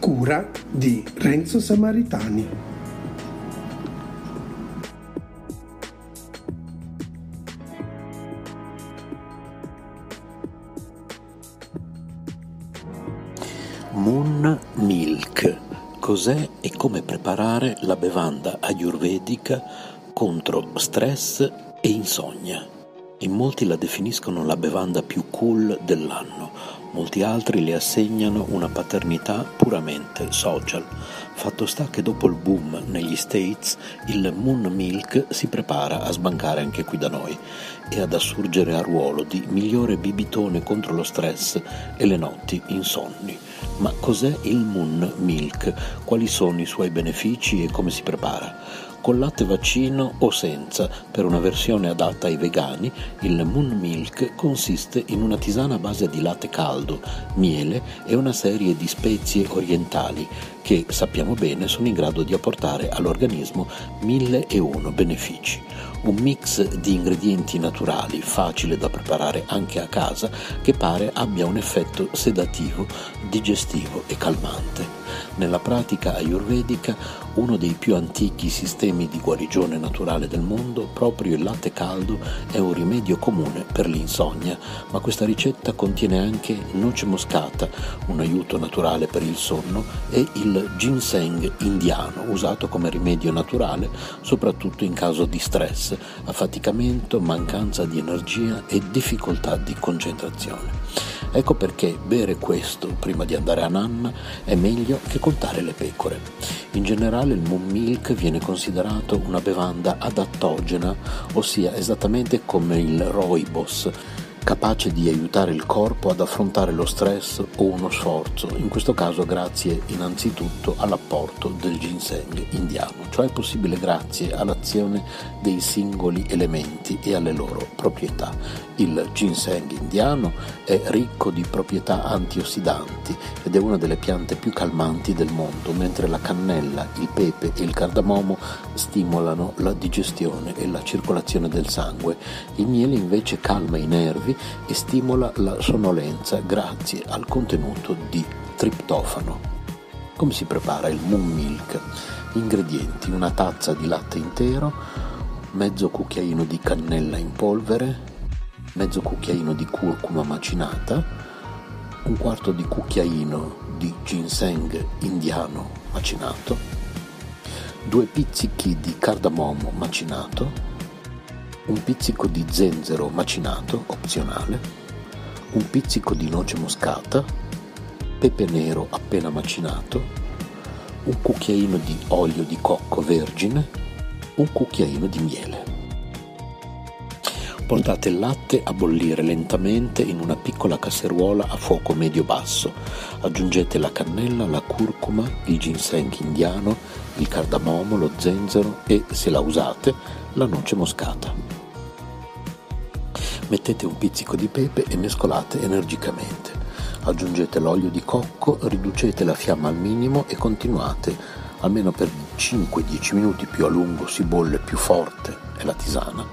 cura di Renzo Samaritani. Moon Milk. Cos'è e come preparare la bevanda ayurvedica contro stress e insonnia? In molti la definiscono la bevanda più cool dell'anno, molti altri le assegnano una paternità puramente social. Fatto sta che dopo il boom negli States il Moon Milk si prepara a sbancare anche qui da noi e ad assurgere a ruolo di migliore bibitone contro lo stress e le notti insonni. Ma cos'è il Moon Milk? Quali sono i suoi benefici e come si prepara? Con latte vaccino o senza, per una versione adatta ai vegani, il Moon Milk consiste in una tisana a base di latte caldo, miele e una serie di spezie orientali che sappiamo bene sono in grado di apportare all'organismo mille e uno benefici. Un mix di ingredienti naturali, facile da preparare anche a casa, che pare abbia un effetto sedativo, digestivo e calmante. Nella pratica ayurvedica, uno dei più antichi sistemi di guarigione naturale del mondo, proprio il latte caldo è un rimedio comune per l'insonnia, ma questa ricetta contiene anche noce moscata, un aiuto naturale per il sonno, e il ginseng indiano, usato come rimedio naturale soprattutto in caso di stress, affaticamento, mancanza di energia e difficoltà di concentrazione. Ecco perché bere questo prima di andare a nanna è meglio che contare le pecore. In generale il moon milk viene considerato una bevanda adattogena, ossia esattamente come il rooibos, capace di aiutare il corpo ad affrontare lo stress o uno sforzo, in questo caso grazie innanzitutto all'apporto del ginseng indiano, cioè è possibile grazie all'azione dei singoli elementi e alle loro proprietà. Il ginseng indiano è ricco di proprietà antiossidanti ed è una delle piante più calmanti del mondo, mentre la cannella, il pepe e il cardamomo stimolano la digestione e la circolazione del sangue. Il miele invece calma i nervi e stimola la sonnolenza grazie al contenuto di triptofano. Come si prepara il moon milk? Ingredienti: una tazza di latte intero, mezzo cucchiaino di cannella in polvere, mezzo cucchiaino di curcuma macinata, un quarto di cucchiaino di ginseng indiano macinato, due pizzichi di cardamomo macinato, un pizzico di zenzero macinato, opzionale, un pizzico di noce moscata, pepe nero appena macinato, un cucchiaino di olio di cocco vergine, un cucchiaino di miele. Portate il latte a bollire lentamente in una piccola casseruola a fuoco medio-basso. Aggiungete la cannella, la curcuma, il ginseng indiano, il cardamomo, lo zenzero e, se la usate, la noce moscata. Mettete un pizzico di pepe e mescolate energicamente. Aggiungete l'olio di cocco, riducete la fiamma al minimo e continuate almeno per 5-10 minuti più a lungo si bolle più forte è la tisana.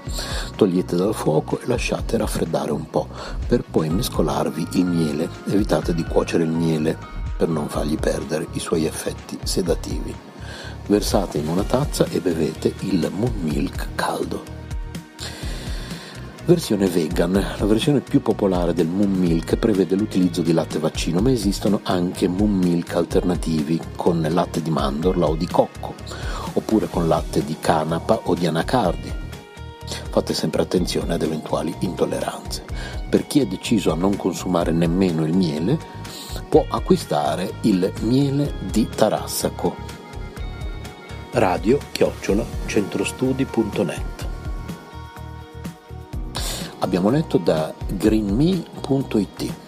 Togliete dal fuoco e lasciate raffreddare un po' per poi mescolarvi il miele. Evitate di cuocere il miele per non fargli perdere i suoi effetti sedativi. Versate in una tazza e bevete il moon milk caldo. Versione vegan. La versione più popolare del Moon Milk prevede l'utilizzo di latte vaccino, ma esistono anche Moon Milk alternativi con latte di mandorla o di cocco, oppure con latte di canapa o di anacardi. Fate sempre attenzione ad eventuali intolleranze. Per chi è deciso a non consumare nemmeno il miele, può acquistare il miele di Tarassaco. Radio chiocciola centrostudi.net Abbiamo letto da greenme.it.